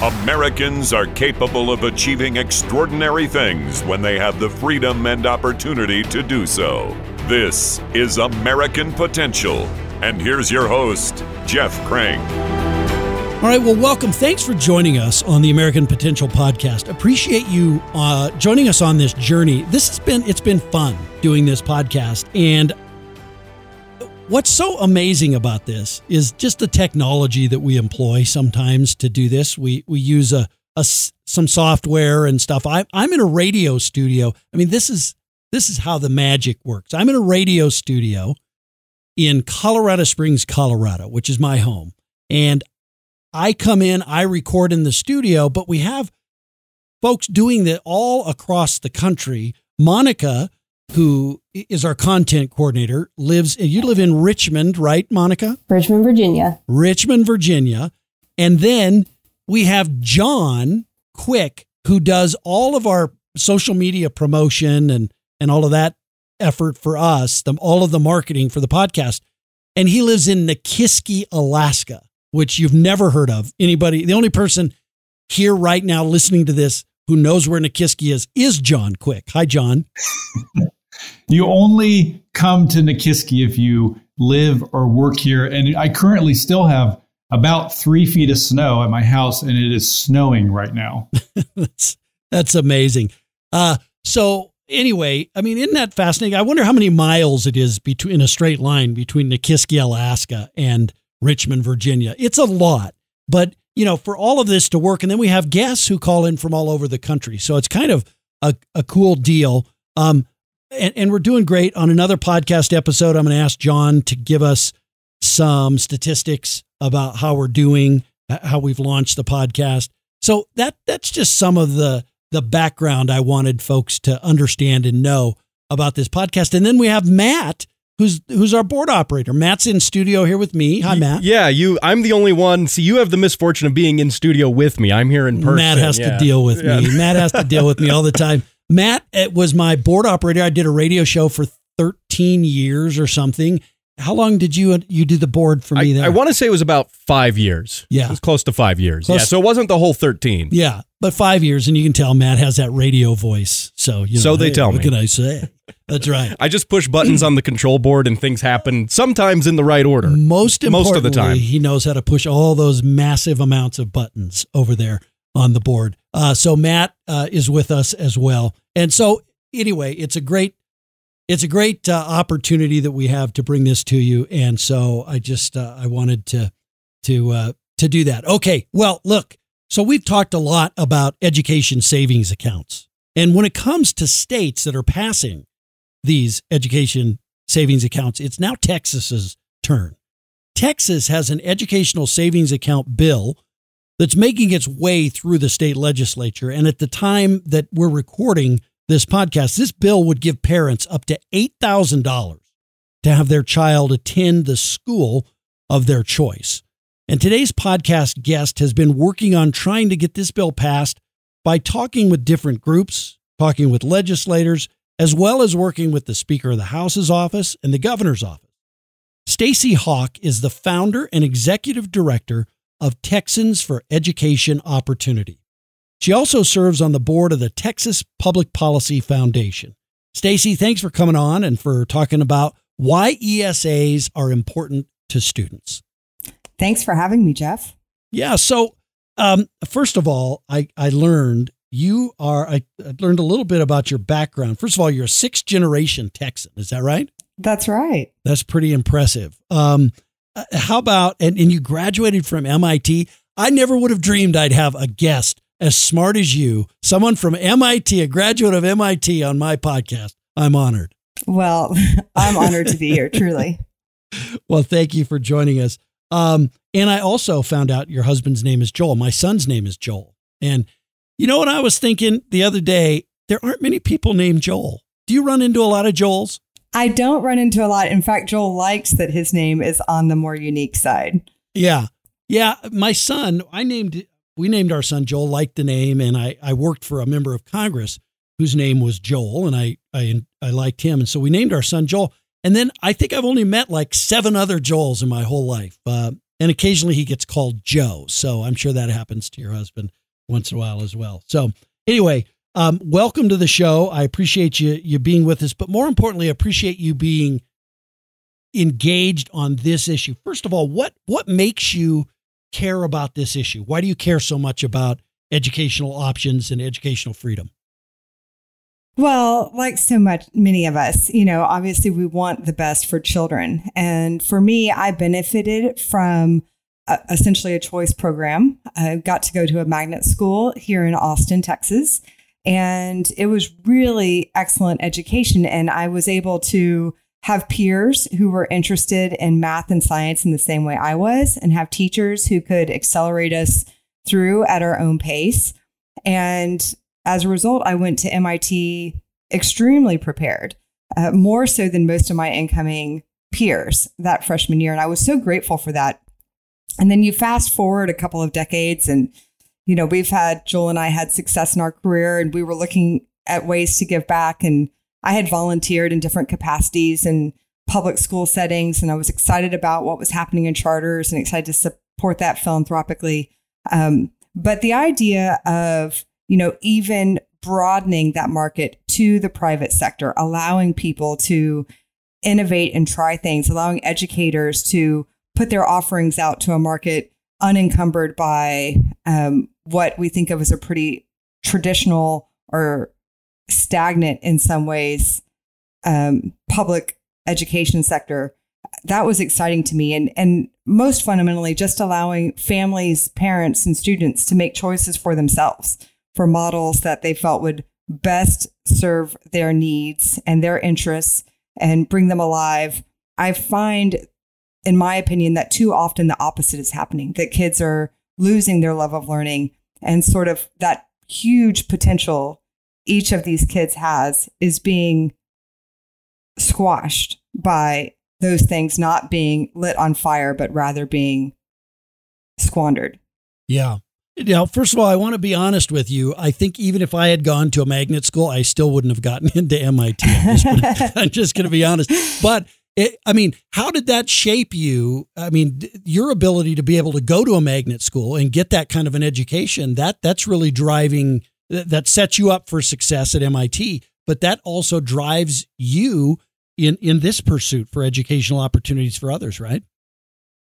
Americans are capable of achieving extraordinary things when they have the freedom and opportunity to do so. This is American Potential. And here's your host, Jeff Crank. All right, well, welcome. Thanks for joining us on the American Potential podcast. Appreciate you uh, joining us on this journey. This has been it's been fun doing this podcast, and what's so amazing about this is just the technology that we employ sometimes to do this. We we use a, a some software and stuff. I, I'm in a radio studio. I mean, this is this is how the magic works. I'm in a radio studio in Colorado Springs, Colorado, which is my home, and I come in, I record in the studio, but we have folks doing that all across the country. Monica, who is our content coordinator, lives, you live in Richmond, right, Monica? Richmond, Virginia. Richmond, Virginia. And then we have John Quick, who does all of our social media promotion and, and all of that effort for us, the, all of the marketing for the podcast. And he lives in Nikiski, Alaska which you've never heard of. Anybody, the only person here right now listening to this who knows where Nikiski is is John Quick. Hi, John. you only come to Nikiski if you live or work here. And I currently still have about three feet of snow at my house, and it is snowing right now. that's, that's amazing. Uh, so, anyway, I mean, isn't that fascinating? I wonder how many miles it is between in a straight line between Nikiski, Alaska, and Richmond, Virginia. It's a lot, but you know, for all of this to work, and then we have guests who call in from all over the country. So it's kind of a, a cool deal. Um, and, and we're doing great on another podcast episode. I'm going to ask John to give us some statistics about how we're doing, uh, how we've launched the podcast. So that that's just some of the the background I wanted folks to understand and know about this podcast. And then we have Matt who's who's our board operator. Matt's in studio here with me. Hi, Matt. Yeah, you. I'm the only one. See, you have the misfortune of being in studio with me. I'm here in person. Matt has yeah. to deal with yeah. me. Matt has to deal with me all the time. Matt it was my board operator. I did a radio show for 13 years or something. How long did you you do the board for me I, there? I want to say it was about five years. Yeah, it was close to five years. Close yeah, so it wasn't the whole 13. Yeah, but five years, and you can tell Matt has that radio voice. So you know, so they hey, tell what me. What can I say? That's right. I just push buttons on the control board and things happen sometimes in the right order. Most most of the time, he knows how to push all those massive amounts of buttons over there on the board. Uh, so Matt uh, is with us as well, and so anyway, it's a great it's a great uh, opportunity that we have to bring this to you, and so I just uh, I wanted to to uh, to do that. Okay, well, look, so we've talked a lot about education savings accounts, and when it comes to states that are passing these education savings accounts, it's now Texas's turn. Texas has an educational savings account bill that's making its way through the state legislature, and at the time that we're recording this podcast, this bill would give parents up to $8,000 to have their child attend the school of their choice. And today's podcast guest has been working on trying to get this bill passed by talking with different groups, talking with legislators, as well as working with the Speaker of the House's office and the governor's office. Stacy Hock is the founder and executive director of Texans for Education Opportunity. She also serves on the board of the Texas Public Policy Foundation. Stacy, thanks for coming on and for talking about why ESAs are important to students. Thanks for having me, Jeff. Yeah. So, um, first of all, I, I learned you are, I, I learned a little bit about your background. First of all, you're a sixth generation Texan. Is that right? That's right. That's pretty impressive. Um, how about, and, and you graduated from MIT. I never would have dreamed I'd have a guest as smart as you, someone from MIT, a graduate of MIT on my podcast. I'm honored. Well, I'm honored to be here, truly. Well, thank you for joining us. Um, and I also found out your husband's name is Joel. My son's name is Joel. And you know what I was thinking the other day? There aren't many people named Joel. Do you run into a lot of Joels? I don't run into a lot. In fact, Joel likes that his name is on the more unique side. Yeah. Yeah. My son, I named, we named our son Joel, liked the name, and I, I worked for a member of Congress whose name was Joel, and I, I, I liked him. And so we named our son Joel. And then I think I've only met like seven other Joels in my whole life. Uh, and occasionally he gets called Joe. So I'm sure that happens to your husband once in a while as well. So anyway, um, welcome to the show. I appreciate you you being with us, but more importantly, I appreciate you being engaged on this issue. First of all, what what makes you care about this issue? Why do you care so much about educational options and educational freedom? Well, like so much, many of us, you know, obviously we want the best for children. And for me, I benefited from uh, essentially a choice program. I got to go to a magnet school here in Austin, Texas. And it was really excellent education. And I was able to have peers who were interested in math and science in the same way I was, and have teachers who could accelerate us through at our own pace. And as a result, I went to MIT extremely prepared, uh, more so than most of my incoming peers that freshman year. And I was so grateful for that. And then you fast forward a couple of decades, and you know, we've had Joel and I had success in our career, and we were looking at ways to give back. And I had volunteered in different capacities in public school settings, and I was excited about what was happening in charters and excited to support that philanthropically. Um, but the idea of, you know, even broadening that market to the private sector, allowing people to innovate and try things, allowing educators to put their offerings out to a market unencumbered by um, what we think of as a pretty traditional or stagnant in some ways um, public education sector. That was exciting to me and and most fundamentally just allowing families parents and students to make choices for themselves for models that they felt would best serve their needs and their interests and bring them alive. I find in my opinion that too often the opposite is happening that kids are losing their love of learning and sort of that huge potential each of these kids has is being squashed by those things not being lit on fire, but rather being squandered. Yeah. Now, first of all, I want to be honest with you. I think even if I had gone to a magnet school, I still wouldn't have gotten into MIT. I'm just, going to be honest. But it, I mean, how did that shape you? I mean, your ability to be able to go to a magnet school and get that kind of an education that that's really driving that sets you up for success at MIT. But that also drives you in in this pursuit for educational opportunities for others, right?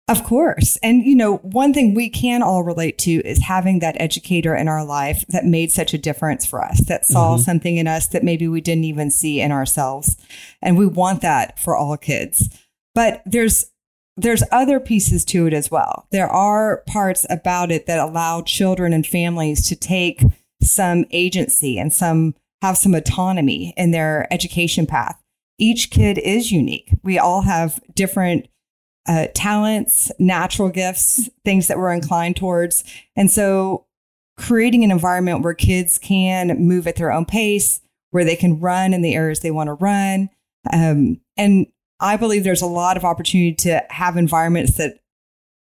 Of course. And, you know, one thing we can all relate to is having that educator in our life that made such a difference for us, that saw mm-hmm. something in us that maybe we didn't even see in ourselves. And we want that for all kids. But there's there's other pieces to it as well. There are parts about it that allow children and families to take some agency and some have some autonomy in their education path each kid is unique. We all have different uh, talents, natural gifts, things that we're inclined towards. And so, creating an environment where kids can move at their own pace, where they can run in the areas they want to run. Um, and I believe there's a lot of opportunity to have environments that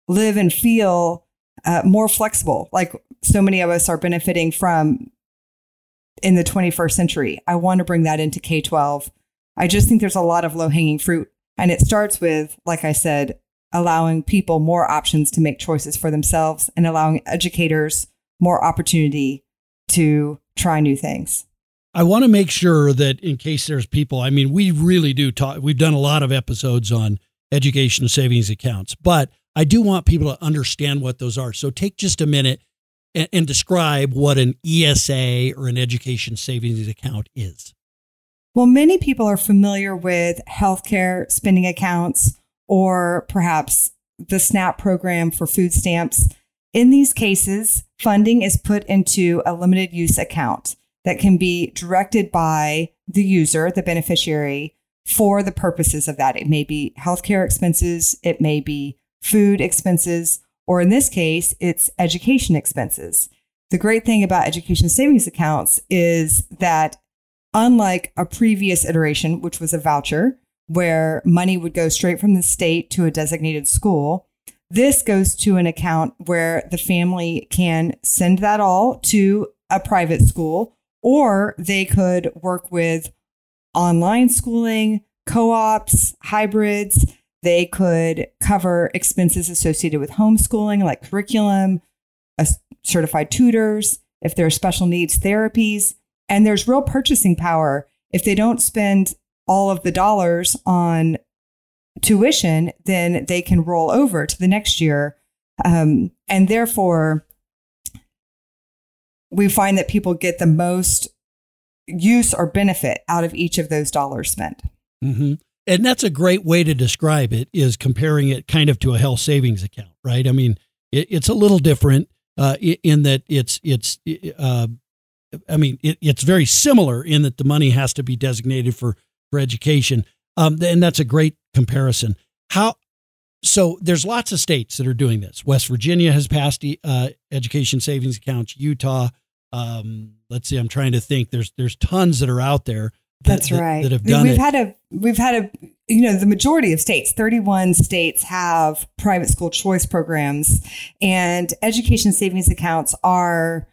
live and feel uh, more flexible, like so many of us are benefiting from in the 21st century. I want to bring that into K 12 I just think there's a lot of low hanging fruit. And it starts with, like I said, allowing people more options to make choices for themselves and allowing educators more opportunity to try new things. I want to make sure that in case there's people, I mean, we really do talk, we've done a lot of episodes on education savings accounts, but I do want people to understand what those are. So take just a minute and, and describe what an ESA or an education savings account is. Well, many people are familiar with healthcare spending accounts or perhaps the SNAP program for food stamps. In these cases, funding is put into a limited use account that can be directed by the user, the beneficiary, for the purposes of that. It may be healthcare expenses, it may be food expenses, or in this case, it's education expenses. The great thing about education savings accounts is that unlike a previous iteration, which was a voucher where money would go straight from the state to a designated school. This goes to an account where the family can send that all to a private school, or they could work with online schooling, co ops, hybrids. They could cover expenses associated with homeschooling, like curriculum, certified tutors, if there are special needs therapies. And there's real purchasing power. If they don't spend all of the dollars on tuition, then they can roll over to the next year. Um, and therefore, we find that people get the most use or benefit out of each of those dollars spent. Mm-hmm. And that's a great way to describe it is comparing it kind of to a health savings account, right? I mean, it, it's a little different uh, in that it's it's uh, I mean, it, it's very similar in that the money has to be designated for for education, um, and that's a great comparison. How so? There's lots of states that are doing this. West Virginia has passed uh, education savings accounts. Utah. Um, let's see. I'm trying to think. There's there's tons that are out there. That, That's right. That, that have done we've it. had a we've had a you know the majority of states 31 states have private school choice programs and education savings accounts are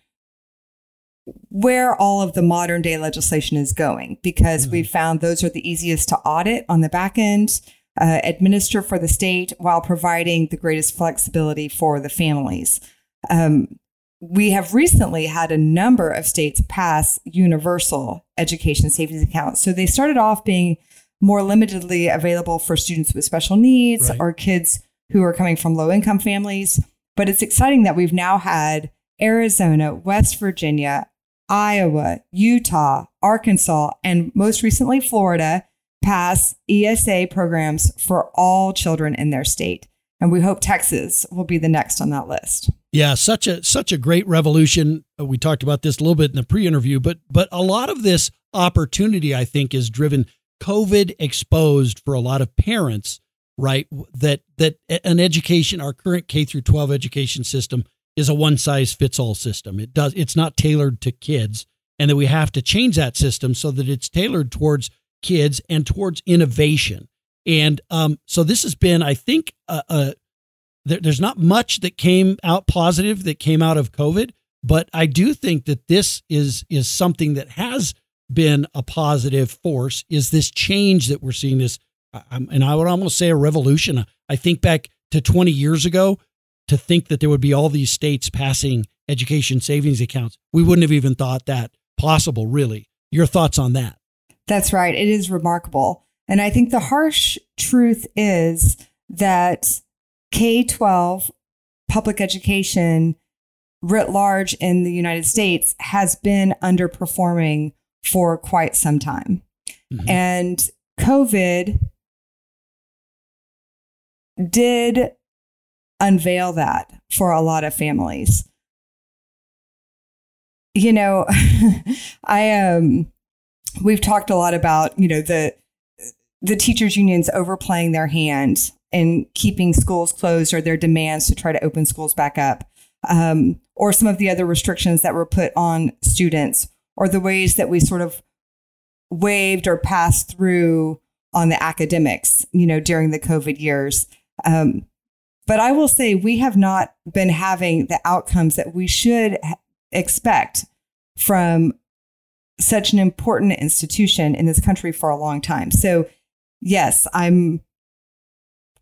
where all of the modern day legislation is going because mm-hmm. we found those are the easiest to audit on the back end, uh, administer for the state while providing the greatest flexibility for the families. Um, we have recently had a number of states pass universal education savings accounts. So they started off being more limitedly available for students with special needs right. or kids who are coming from low income families. But it's exciting that we've now had Arizona, West Virginia, Iowa, Utah, Arkansas, and most recently Florida pass ESA programs for all children in their state. And we hope Texas will be the next on that list. Yeah, such a such a great revolution. Uh, we talked about this a little bit in the pre-interview, but but a lot of this opportunity I think is driven COVID exposed for a lot of parents, right? That that an education, our current K through 12 education system is a one size fits all system. It does it's not tailored to kids and that we have to change that system so that it's tailored towards kids and towards innovation. And um, so this has been, I think, a, there, there's not much that came out positive that came out of COVID, but I do think that this is is something that has been a positive force. Is this change that we're seeing? This, and I would almost say a revolution. I think back to 20 years ago, to think that there would be all these states passing education savings accounts. We wouldn't have even thought that possible, really. Your thoughts on that? That's right. It is remarkable. And I think the harsh truth is that K 12 public education writ large in the United States has been underperforming for quite some time. Mm-hmm. And COVID did unveil that for a lot of families. You know, I um we've talked a lot about, you know, the the teachers unions overplaying their hand and keeping schools closed or their demands to try to open schools back up. Um, or some of the other restrictions that were put on students or the ways that we sort of waived or passed through on the academics, you know, during the COVID years. Um, but I will say we have not been having the outcomes that we should expect from such an important institution in this country for a long time. So, yes, I'm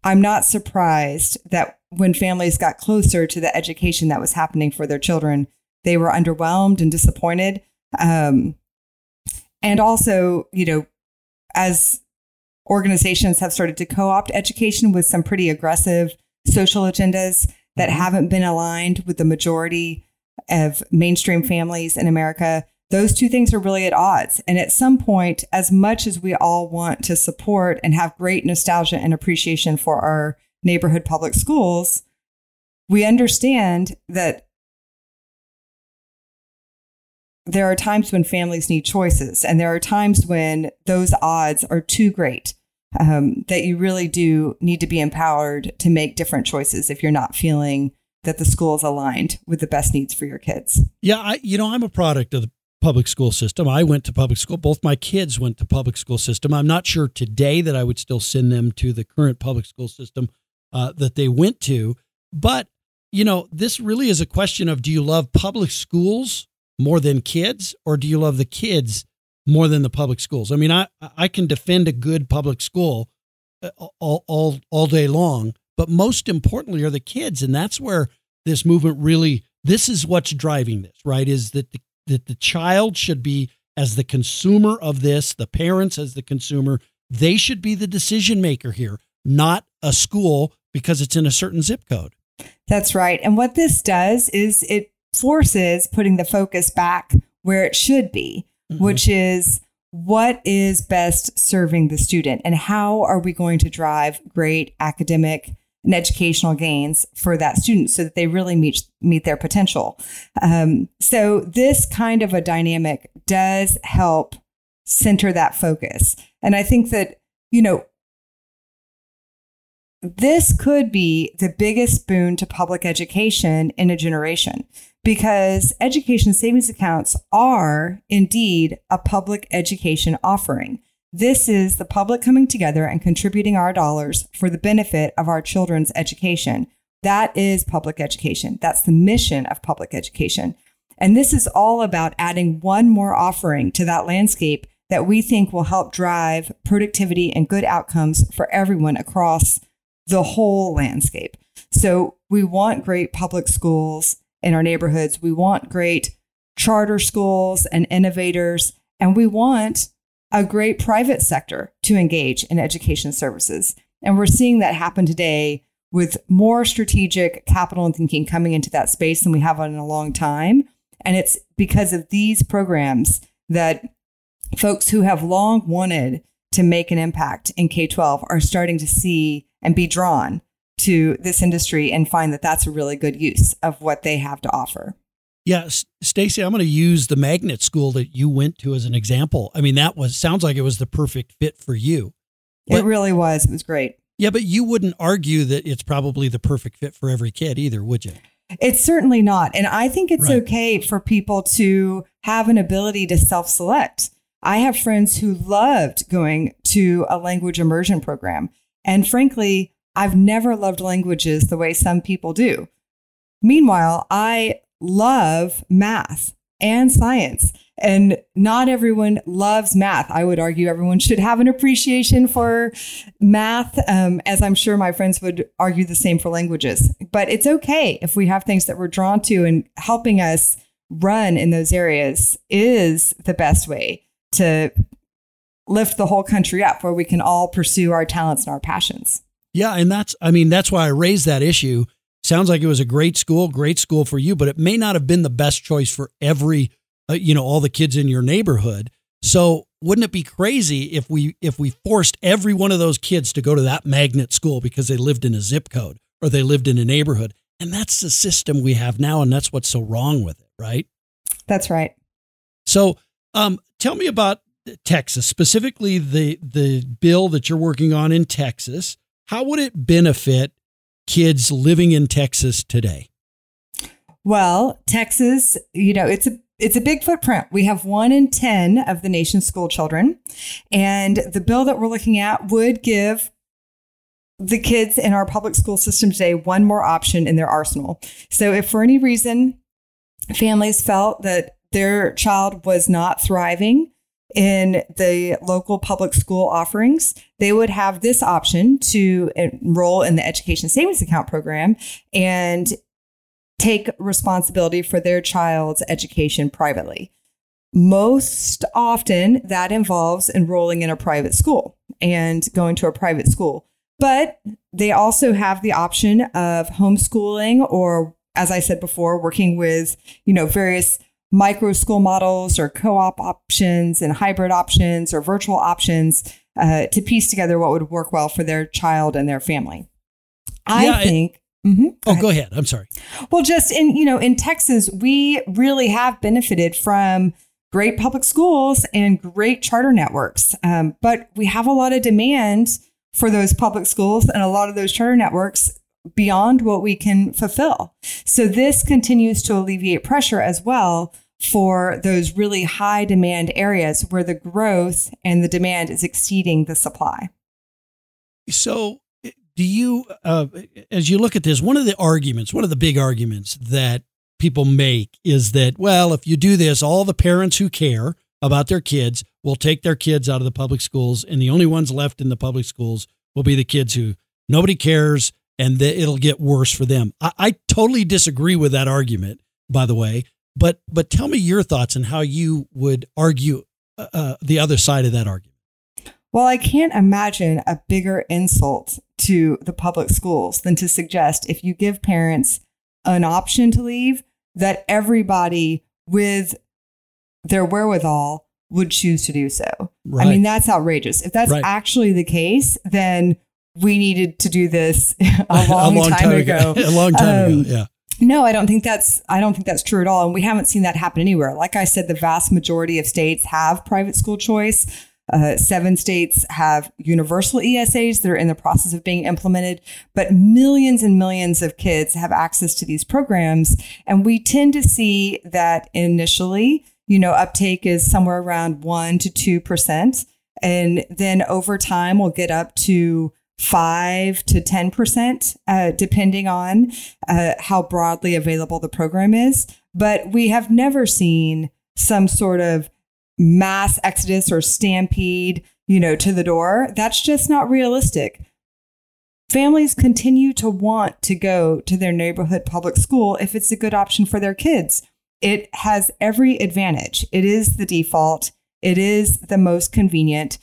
I'm not surprised that when families got closer to the education that was happening for their children, they were underwhelmed and disappointed. Um, and also, you know, as organizations have started to co-opt education with some pretty aggressive social agendas that mm-hmm. haven't been aligned with the majority of mainstream families in America, those two things are really at odds. And at some point, as much as we all want to support and have great nostalgia and appreciation for our neighborhood public schools, we understand that there are times when families need choices, and there are times when those odds are too great um, that you really do need to be empowered to make different choices if you're not feeling that the school is aligned with the best needs for your kids. Yeah, I, you know, I'm a product of the public school system. I went to public school. Both my kids went to public school system. I'm not sure today that I would still send them to the current public school system uh, that they went to. But, you know, this really is a question of do you love public schools more than kids or do you love the kids more than the public schools. I mean, I I can defend a good public school, uh, all all all day long, but most importantly are the kids, and that's where this movement really. This is what's driving this, right? Is that the, that the child should be as the consumer of this, the parents as the consumer, they should be the decision maker here, not a school because it's in a certain zip code. That's right. And what this does is it forces putting the focus back where it should be, mm-hmm. which is what is best serving the student and how are we going to drive great academic and educational gains for that student so that they really meet meet their potential. Um, so this kind of a dynamic does help center that focus, and I think that you know this could be the biggest boon to public education in a generation because education savings accounts are indeed a public education offering. This is the public coming together and contributing our dollars for the benefit of our children's education. That is public education. That's the mission of public education. And this is all about adding one more offering to that landscape that we think will help drive productivity and good outcomes for everyone across the whole landscape. So we want great public schools in our neighborhoods. We want great charter schools and innovators, and we want a great private sector to engage in education services. And we're seeing that happen today with more strategic capital and thinking coming into that space than we have in a long time. And it's because of these programs that folks who have long wanted to make an impact in K 12 are starting to see and be drawn to this industry and find that that's a really good use of what they have to offer. Yeah, Stacy, I'm going to use the magnet school that you went to as an example. I mean, that was sounds like it was the perfect fit for you. But, it really was. It was great. Yeah, but you wouldn't argue that it's probably the perfect fit for every kid either, would you? It's certainly not. And I think it's right. okay for people to have an ability to self select. I have friends who loved going to a language immersion program. And frankly, I've never loved languages the way some people do. Meanwhile, I love math and science. And not everyone loves math. I would argue everyone should have an appreciation for math, um, as I'm sure my friends would argue the same for languages. But it's okay if we have things that we're drawn to and helping us run in those areas is the best way to lift the whole country up where we can all pursue our talents and our passions. Yeah, and that's I mean that's why I raised that issue. Sounds like it was a great school, great school for you, but it may not have been the best choice for every uh, you know all the kids in your neighborhood. So wouldn't it be crazy if we if we forced every one of those kids to go to that magnet school because they lived in a zip code or they lived in a neighborhood? And that's the system we have now, and that's what's so wrong with it, right? That's right. So, um, tell me about Texas, specifically the the bill that you're working on in Texas. How would it benefit kids living in Texas today? Well, Texas, you know, it's a it's a big footprint. We have one in 10 of the nation's school children. And the bill that we're looking at would give the kids in our public school system today one more option in their arsenal. So if for any reason families felt that their child was not thriving in the local public school offerings, they would have this option to enroll in the education savings account program and take responsibility for their child's education privately. Most often, that involves enrolling in a private school and going to a private school. But they also have the option of homeschooling or, as I said before, working with, you know, various micro school models or co-op options and hybrid options or virtual options uh, to piece together what would work well for their child and their family. I yeah, think. It, mm-hmm, go oh, ahead. go ahead. I'm sorry. Well, just in you know in Texas, we really have benefited from great public schools and great charter networks, um, but we have a lot of demand for those public schools and a lot of those charter networks beyond what we can fulfill. So this continues to alleviate pressure as well for those really high demand areas where the growth and the demand is exceeding the supply. So do you uh, as you look at this one of the arguments one of the big arguments that people make is that well if you do this all the parents who care about their kids will take their kids out of the public schools and the only ones left in the public schools will be the kids who nobody cares and that it'll get worse for them. I, I totally disagree with that argument, by the way. But but tell me your thoughts on how you would argue uh, uh, the other side of that argument. Well, I can't imagine a bigger insult to the public schools than to suggest if you give parents an option to leave, that everybody with their wherewithal would choose to do so. Right. I mean, that's outrageous. If that's Right. actually the case, then we needed to do this a long, time, ago. a long time Um, ago. Yeah. No, I don't think that's I don't think that's true at all. And we haven't seen that happen anywhere. Like I said, the vast majority of states have private school choice. Uh, seven states have universal ESAs that are in the process of being implemented, but millions and millions of kids have access to these programs. And we tend to see that initially, you know, uptake is somewhere around one to 2%. And then over time, we'll get up to five to 10%, uh, depending on uh, how broadly available the program is. But we have never seen some sort of mass exodus or stampede, you know, to the door. That's just not realistic. Families continue to want to go to their neighborhood public school if it's a good option for their kids. It has every advantage. It is the default. It is the most convenient.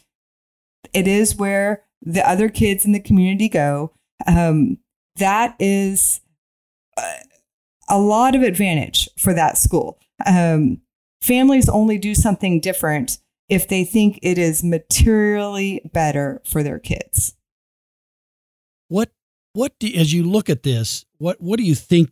It is where the other kids in the community go. Um, that is uh, a lot of advantage for that school. Um, families only do something different if they think it is materially better for their kids. What what do, as you look at this, what what do you think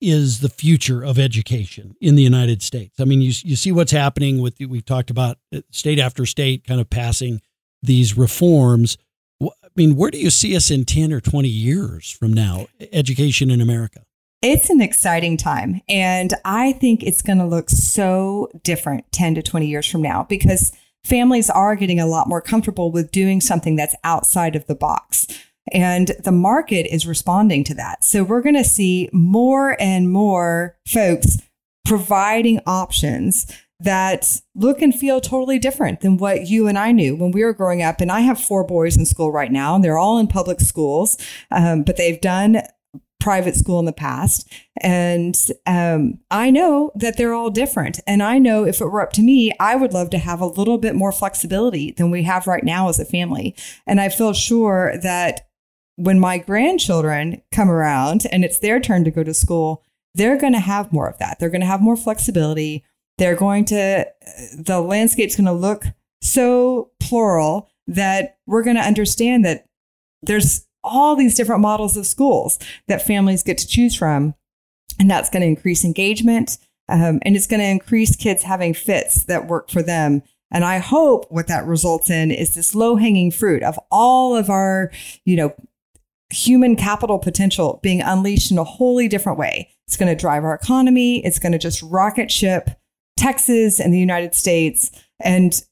is the future of education in the United States? I mean, you you see what's happening with we've talked about uh, state after state kind of passing these reforms. I mean, where do you see us in 10 or 20 years from now, education in America? It's an exciting time. And I think it's going to look so different 10 to 20 years from now because families are getting a lot more comfortable with doing something that's outside of the box. And the market is responding to that. So we're going to see more and more folks providing options that look and feel totally different than what you and I knew when we were growing up. And I have four boys in school right now, and they're all in public schools, um, but they've done private school in the past. And um, I know that they're all different. And I know if it were up to me, I would love to have a little bit more flexibility than we have right now as a family. And I feel sure that when my grandchildren come around and it's their turn to go to school, they're going to have more of that. They're going to have more flexibility. They're going to, the landscape's going to look so plural that we're going to understand that there's all these different models of schools that families get to choose from. And that's going to increase engagement um, and it's going to increase kids having fits that work for them. And I hope what that results in is this low hanging fruit of all of our, you know, human capital potential being unleashed in a wholly different way. It's going to drive our economy. It's going to just rocket ship Texas and the United States. And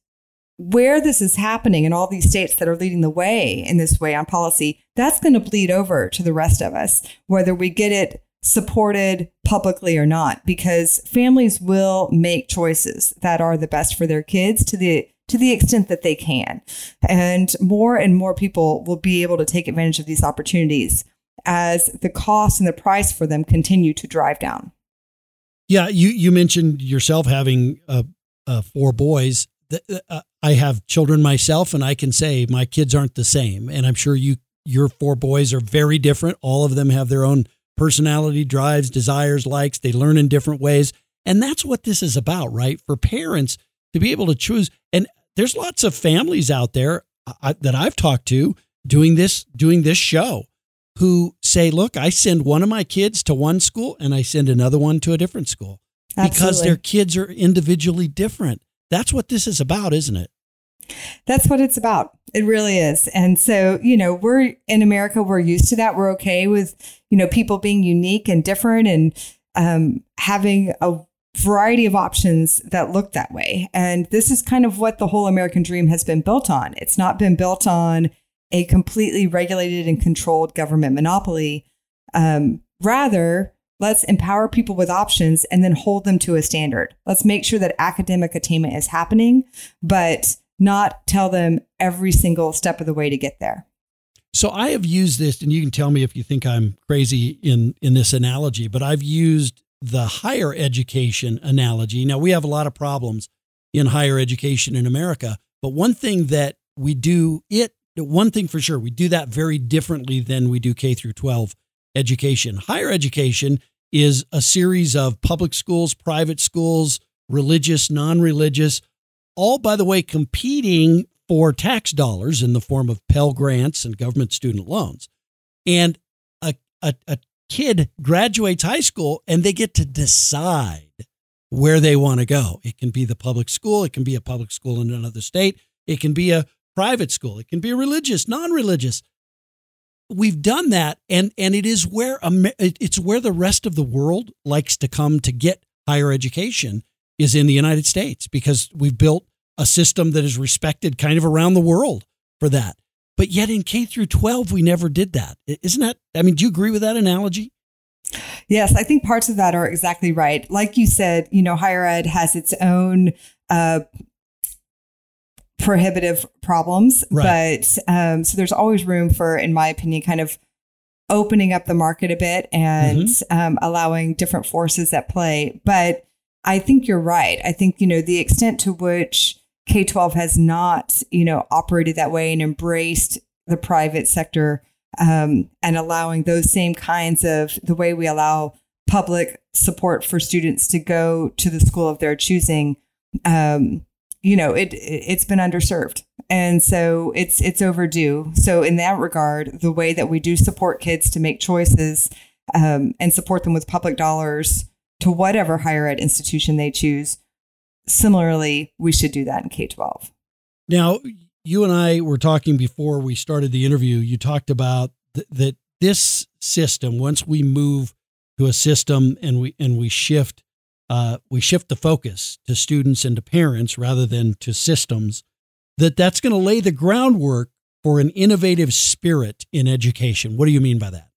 where this is happening in all these states that are leading the way in this way on policy, that's going to bleed over to the rest of us, whether we get it supported publicly or not, because families will make choices that are the best for their kids to the to the extent that they can. And more and more people will be able to take advantage of these opportunities as the cost and the price for them continue to drive down. Yeah, you you mentioned yourself having uh, uh, four boys. The- uh, I have children myself, and I can say my kids aren't the same. And I'm sure you your four boys are very different. All of them have their own personality, drives, desires, likes. They learn in different ways, and that's what this is about, right? For parents to be able to choose. And there's lots of families out there uh, that I've talked to doing this doing this show who say, "Look, I send one of my kids to one school and I send another one to a different school because their kids are individually different." That's what this is about, isn't it? That's what it's about. It really is. And so, you know, we're in America, we're used to that. We're okay with, you know, people being unique and different and um, having a variety of options that look that way. And this is kind of what the whole American dream has been built on. It's not been built on a completely regulated and controlled government monopoly. Um, rather, let's empower people with options and then hold them to a standard. Let's make sure that academic attainment is happening, but not tell them every single step of the way to get there. So I have used this, and you can tell me if you think I'm crazy in in this analogy, but I've used the higher education analogy. Now we have a lot of problems in higher education in America, but one thing that we do it one thing for sure, we do that very differently than we do K through 12 education. Higher education is a series of public schools, private schools, religious, non-religious, all by the way competing for tax dollars in the form of Pell Grants and government student loans. And a, a, a kid graduates high school and they get to decide where they want to go. It can be the public school, it can be a public school in another state, it can be a private school, it can be religious, non-religious. We've done that and and it is where it's where the rest of the world likes to come to get higher education is in the United States because we've built a system that is respected kind of around the world for that. But yet in K through 12, we never did that. Isn't that, I mean, do you agree with that analogy? Yes, I think parts of that are exactly right. Like you said, you know, higher ed has its own uh, prohibitive problems, right. but um, so there's always room for, in my opinion, kind of opening up the market a bit and mm-hmm. um, allowing different forces at play. But I think you're right. I think, you know, the extent to which K 12 has not, you know, operated that way and embraced the private sector um, and allowing those same kinds of the way we allow public support for students to go to the school of their choosing. Um, you know, it it's been underserved, and so it's it's overdue. So in that regard, the way that we do support kids to make choices um, and support them with public dollars to whatever higher ed institution they choose similarly, we should do that in K 12. Now, you and I were talking before we started the interview. You talked about th- that this system, once we move to a system and we and we shift uh, we shift the focus to students and to parents rather than to systems, that that's going to lay the groundwork for an innovative spirit in education. What do you mean by that?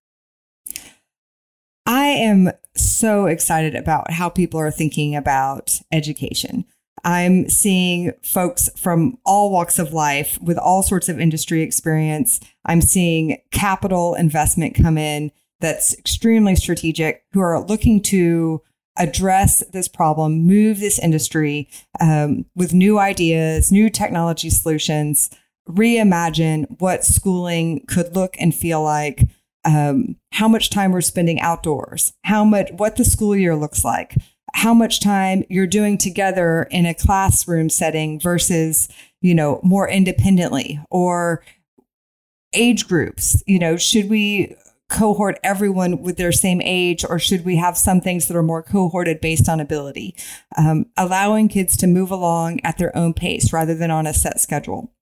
I am so excited about how people are thinking about education. I'm seeing folks from all walks of life with all sorts of industry experience. I'm seeing capital investment come in that's extremely strategic, who are looking to address this problem, move this industry um, with new ideas, new technology solutions, reimagine what schooling could look and feel like um, how much time we're spending outdoors, how much, what the school year looks like, how much time you're doing together in a classroom setting versus, you know, more independently or age groups. You know, should we cohort everyone with their same age, or should we have some things that are more cohorted based on ability? Um, allowing kids to move along at their own pace rather than on a set schedule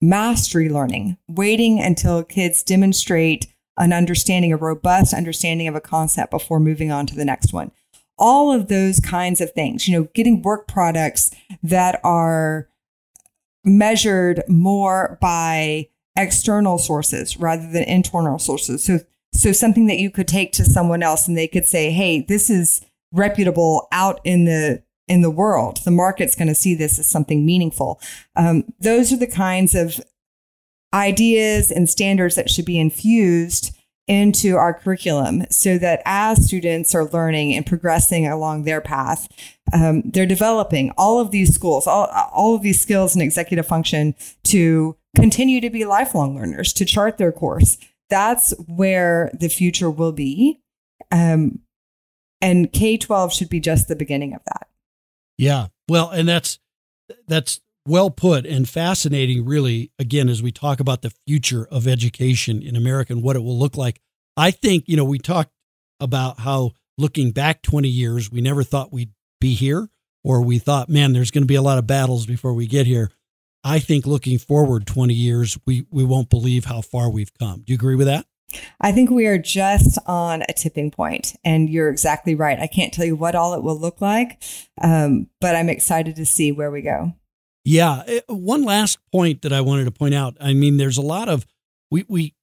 mastery learning, waiting until kids demonstrate an understanding, a robust understanding of a concept before moving on to the next one. All of those kinds of things, you know, getting work products that are measured more by external sources rather than internal sources. So, so something that you could take to someone else and they could say, "Hey, this is reputable out in the in the world. The market's going to see this as something meaningful. Um, those are the kinds of ideas and standards that should be infused into our curriculum so that as students are learning and progressing along their path, um, they're developing all of these schools, all, all of these skills and executive function to continue to be lifelong learners, to chart their course. That's where the future will be. Um, and K 12 should be just the beginning of that. Yeah. Well, and that's that's well put and fascinating really again as we talk about the future of education in America and what it will look like. I think, you know, we talked about how looking back 20 years, we never thought we'd be here or we thought, man, there's going to be a lot of battles before we get here. I think looking forward 20 years, we we won't believe how far we've come. Do you agree with that? I think we are just on a tipping point, and you're exactly right. I can't tell you what all it will look like, um, but I'm excited to see where we go. Yeah, eh, one last point that I wanted to point out. I mean, there's a lot of we we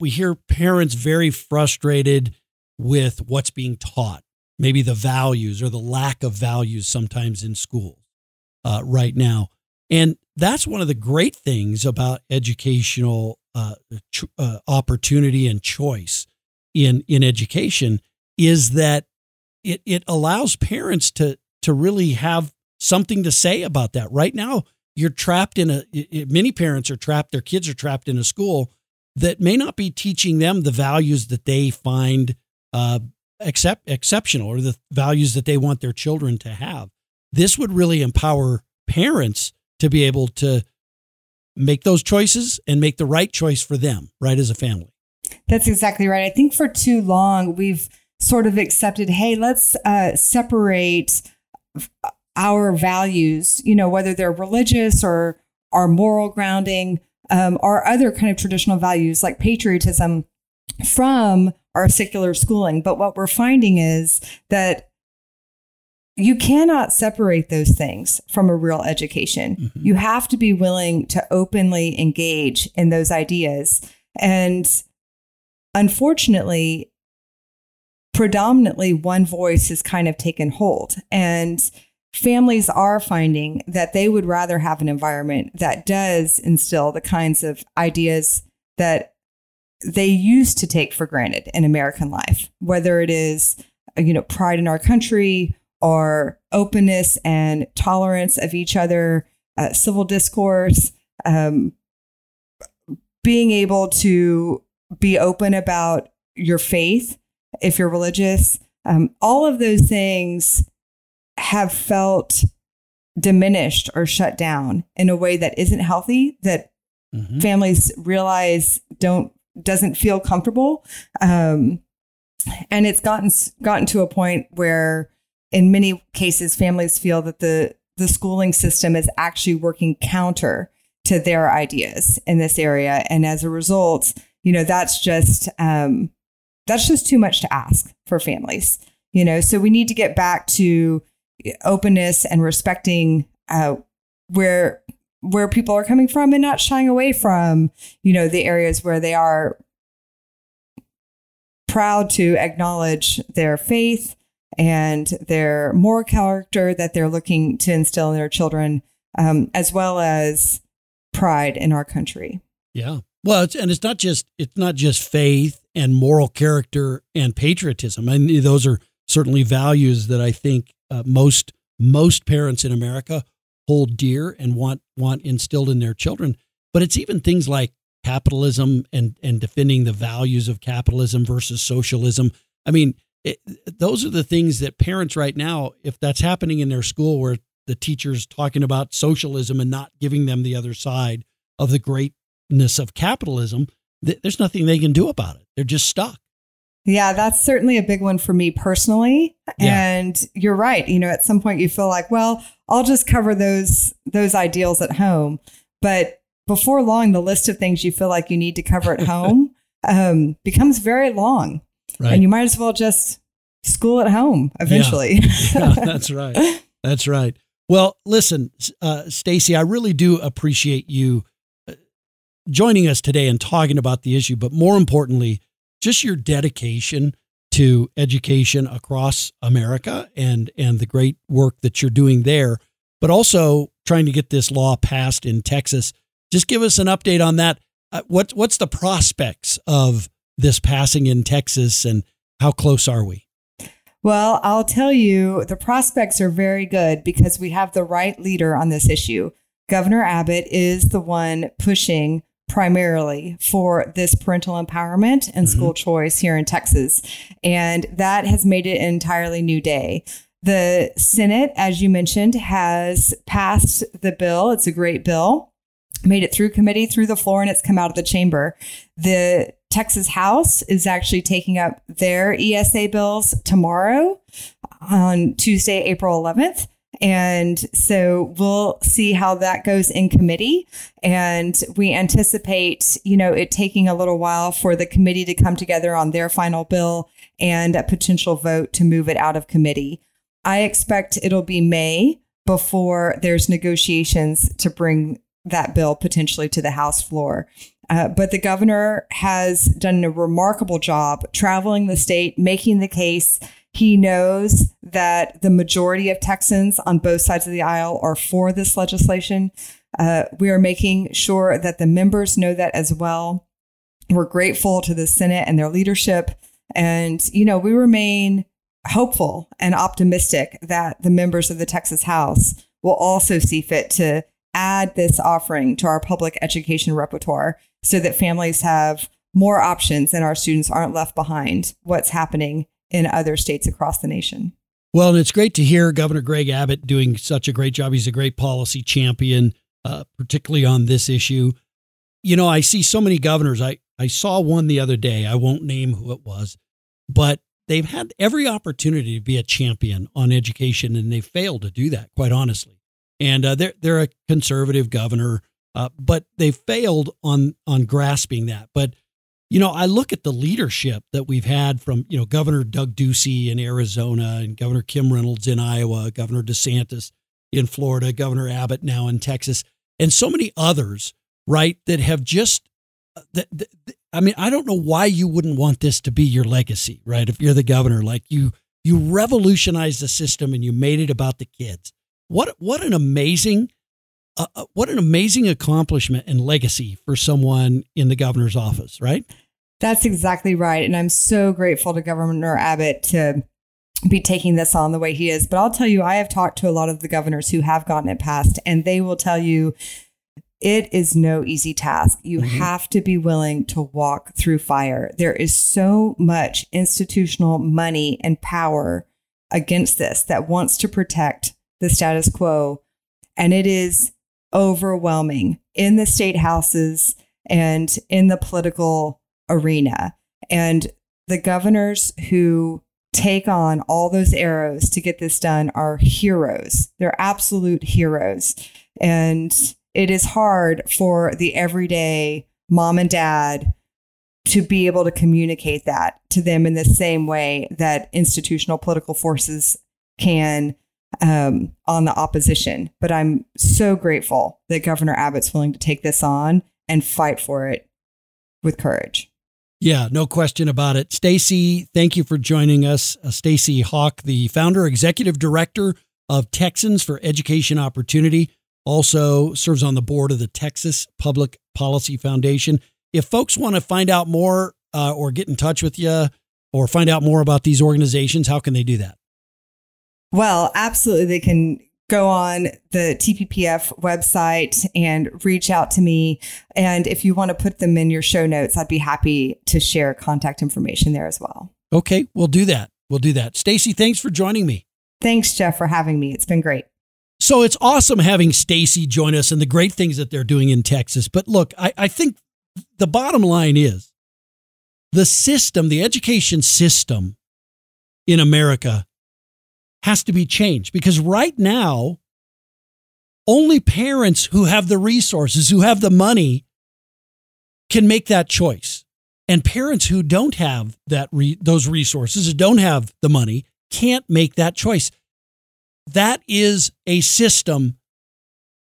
we hear parents very frustrated with what's being taught, maybe the values or the lack of values sometimes in schools uh, right now. And that's one of the great things about educational uh, ch- uh, opportunity and choice in in education is that it it allows parents to to really have something to say about that. Right now, you're trapped in a. It, many parents are trapped. Their kids are trapped in a school that may not be teaching them the values that they find uh, except exceptional or the values that they want their children to have. This would really empower parents to be able to make those choices and make the right choice for them, right, as a family. That's exactly right. I think for too long, we've sort of accepted, hey, let's uh, separate our values, you know, whether they're religious or our moral grounding um, other kind of traditional values like patriotism from our secular schooling. But what we're finding is that you cannot separate those things from a real education. Mm-hmm. You have to be willing to openly engage in those ideas. And unfortunately, predominantly one voice has kind of taken hold. And families are finding that they would rather have an environment that does instill the kinds of ideas that they used to take for granted in American life, whether it is, you know, pride in our country or openness and tolerance of each other, uh, civil discourse, um, being able to be open about your faith if you're religious. Um, all of those things have felt diminished or shut down in a way that isn't healthy that mm-hmm. families realize don't doesn't feel comfortable um, and it's gotten gotten to a point where in many cases families feel that the the schooling system is actually working counter to their ideas in this area. And as a result you know that's just um, that's just too much to ask for families you know? So we need to get back to openness and respecting uh, where where people are coming from and not shying away from you know the areas where they are proud to acknowledge their faith and their moral character that they're looking to instill in their children um, as well as pride in our country yeah well it's, and it's not just it's not just faith and moral character and patriotism I mean, those are certainly values that i think uh, most most parents in America hold dear and want want instilled in their children. But it's even things like capitalism and and defending the values of capitalism versus socialism. I mean, it, those are the things that parents right now, if that's happening in their school where the teacher's talking about socialism and not giving them the other side of the greatness of capitalism, th- there's nothing they can do about it. They're just stuck. Yeah, that's certainly a big one for me personally. Yeah. And you're right. You know, at some point you feel like, well, I'll just cover those those ideals at home. But before long, the list of things you feel like you need to cover at home um, becomes very long. Right. And you might as well just school at home eventually. Yeah. yeah that's right. That's right. Well, listen, uh, Stacy, I really do appreciate you uh, joining us today and talking about the issue, but more importantly, just your dedication to education across America and and the great work that you're doing there, but also trying to get this law passed in Texas. Just give us an update on that. Uh, what what's the prospects of this passing in Texas, and how close are we? Well, I'll tell you, the prospects are very good because we have the right leader on this issue. Governor Abbott is the one pushing primarily for this parental empowerment and mm-hmm. school choice here in Texas. And that has made it an entirely new day. The Senate, as you mentioned, has passed the bill. It's a great bill, made it through committee, through the floor, and it's come out of the chamber. The Texas House is actually taking up their ESA bills tomorrow on Tuesday, April 11th. And so we'll see how that goes in committee. And we anticipate, you know, it taking a little while for the committee to come together on their final bill and a potential vote to move it out of committee. I expect it'll be May before there's negotiations to bring that bill potentially to the House floor. Uh, but the governor has done a remarkable job traveling the state, making the case he knows that the majority of Texans on both sides of the aisle are for this legislation. Uh, we are making sure that the members know that as well. We're grateful to the Senate and their leadership. And, you know, we remain hopeful and optimistic that the members of the Texas House will also see fit to add this offering to our public education repertoire so that families have more options and our students aren't left behind what's happening in other states across the nation. Well, and it's great to hear Governor Greg Abbott doing such a great job. He's a great policy champion, uh, particularly on this issue. You know, I see so many governors. I, I saw one the other day. I won't name who it was, but they've had every opportunity to be a champion on education, and they failed to do that, quite honestly. And uh, they're, they're a conservative governor, uh, but they failed on, on grasping that. But you know, I look at the leadership that we've had from, you know, Governor Doug Ducey in Arizona and Governor Kim Reynolds in Iowa, Governor DeSantis in Florida, Governor Abbott now in Texas, and so many others, right, that have just, uh, that, that, I mean, I don't know why you wouldn't want this to be your legacy, right? If you're the governor, like you, you revolutionized the system and you made it about the kids. What, what an amazing, uh, uh what an amazing accomplishment and legacy for someone in the governor's office, right? That's exactly right. And I'm so grateful to Governor Abbott to be taking this on the way he is. But I'll tell you, I have talked to a lot of the governors who have gotten it passed, and they will tell you it is no easy task. You mm-hmm. have to be willing to walk through fire. There is so much institutional money and power against this that wants to protect the status quo. And it is overwhelming in the state houses and in the political arena. And the governors who take on all those arrows to get this done are heroes. They're absolute heroes. And it is hard for the everyday mom and dad to be able to communicate that to them in the same way that institutional political forces can um, on the opposition. But I'm so grateful that Governor Abbott's willing to take this on and fight for it with courage. Yeah, no question about it. Stacy, thank you for joining us. Uh, Stacy Hock, the founder, executive director of Texans for Education Opportunity, also serves on the board of the Texas Public Policy Foundation. If folks want to find out more uh, or get in touch with you or find out more about these organizations, how can they do that? Well, absolutely. They can go on the TPPF website and reach out to me. And if you want to put them in your show notes, I'd be happy to share contact information there as well. Okay, we'll do that. We'll do that. Stacy, thanks for joining me. Thanks, Jeff, for having me. It's been great. So it's awesome having Stacy join us and the great things that they're doing in Texas. But look, I, I think the bottom line is the system, the education system in America has to be changed because right now, only parents who have the resources, who have the money, can make that choice. And parents who don't have that re- those resources, who don't have the money, can't make that choice. That is a system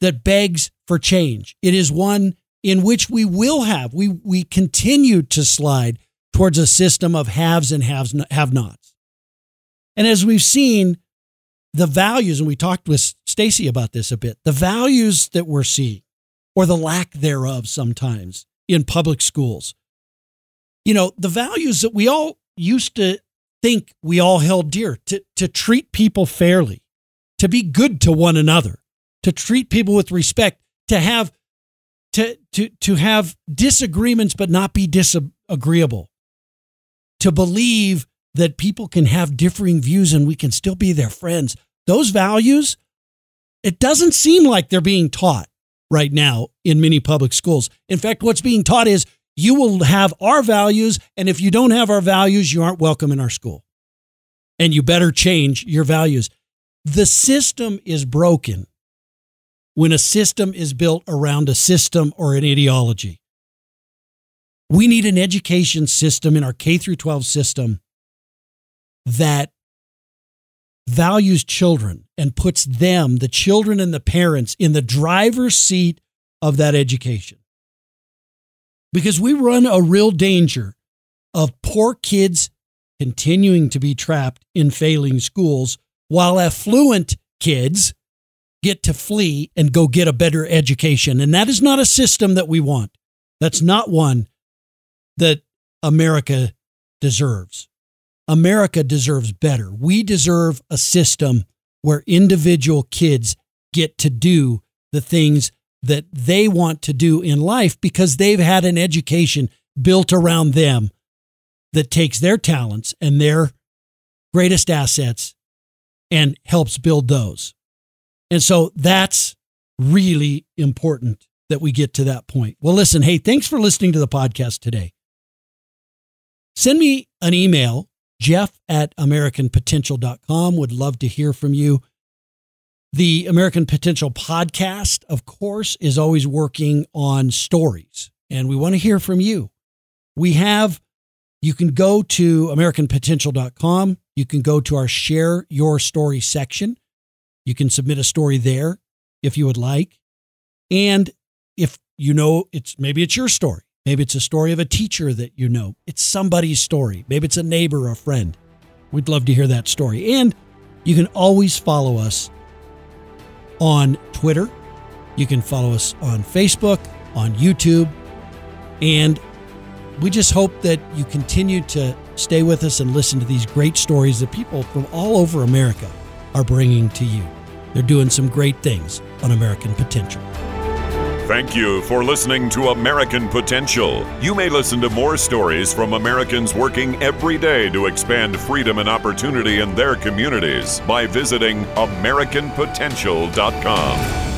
that begs for change. It is one in which we will have, we, we continue to slide towards a system of haves and haves, have nots. And as we've seen, the values, and we talked with Stacy about this a bit, the values that we're seeing, or the lack thereof sometimes in public schools. You know, the values that we all used to think we all held dear to, to treat people fairly, to be good to one another, to treat people with respect, to have to to to have disagreements but not be disagreeable, to believe that people can have differing views and we can still be their friends those values, it doesn't seem like they're being taught right now in many public schools. In fact, what's being taught is you will have our values, and if you don't have our values, you aren't welcome in our school. And you better change your values. The system is broken when a system is built around a system or an ideology. We need an education system in our K through 12 system that values children and puts them, the children and the parents, in the driver's seat of that education. Because we run a real danger of poor kids continuing to be trapped in failing schools while affluent kids get to flee and go get a better education. And that is not a system that we want. That's not one that America deserves. America deserves better. We deserve a system where individual kids get to do the things that they want to do in life because they've had an education built around them that takes their talents and their greatest assets and helps build those. And so that's really important that we get to that point. Well, listen, hey, thanks for listening to the podcast today. Send me an email, jeff at americanpotential.com. Would love to hear from you. The American Potential podcast, of course, is always working on stories, and we want to hear from you. We have, you can go to AmericanPotential.com. You can go to our Share Your Story section. You can submit a story there if you would like. And if you know it's maybe it's your story, maybe it's a story of a teacher that you know, it's somebody's story, maybe it's a neighbor or a friend. We'd love to hear that story. And you can always follow us on Twitter. You can follow us on Facebook, on YouTube. And we just hope that you continue to stay with us and listen to these great stories that people from all over America are bringing to you. They're doing some great things on American Potential. Thank you for listening to American Potential. You may listen to more stories from Americans working every day to expand freedom and opportunity in their communities by visiting AmericanPotential.com.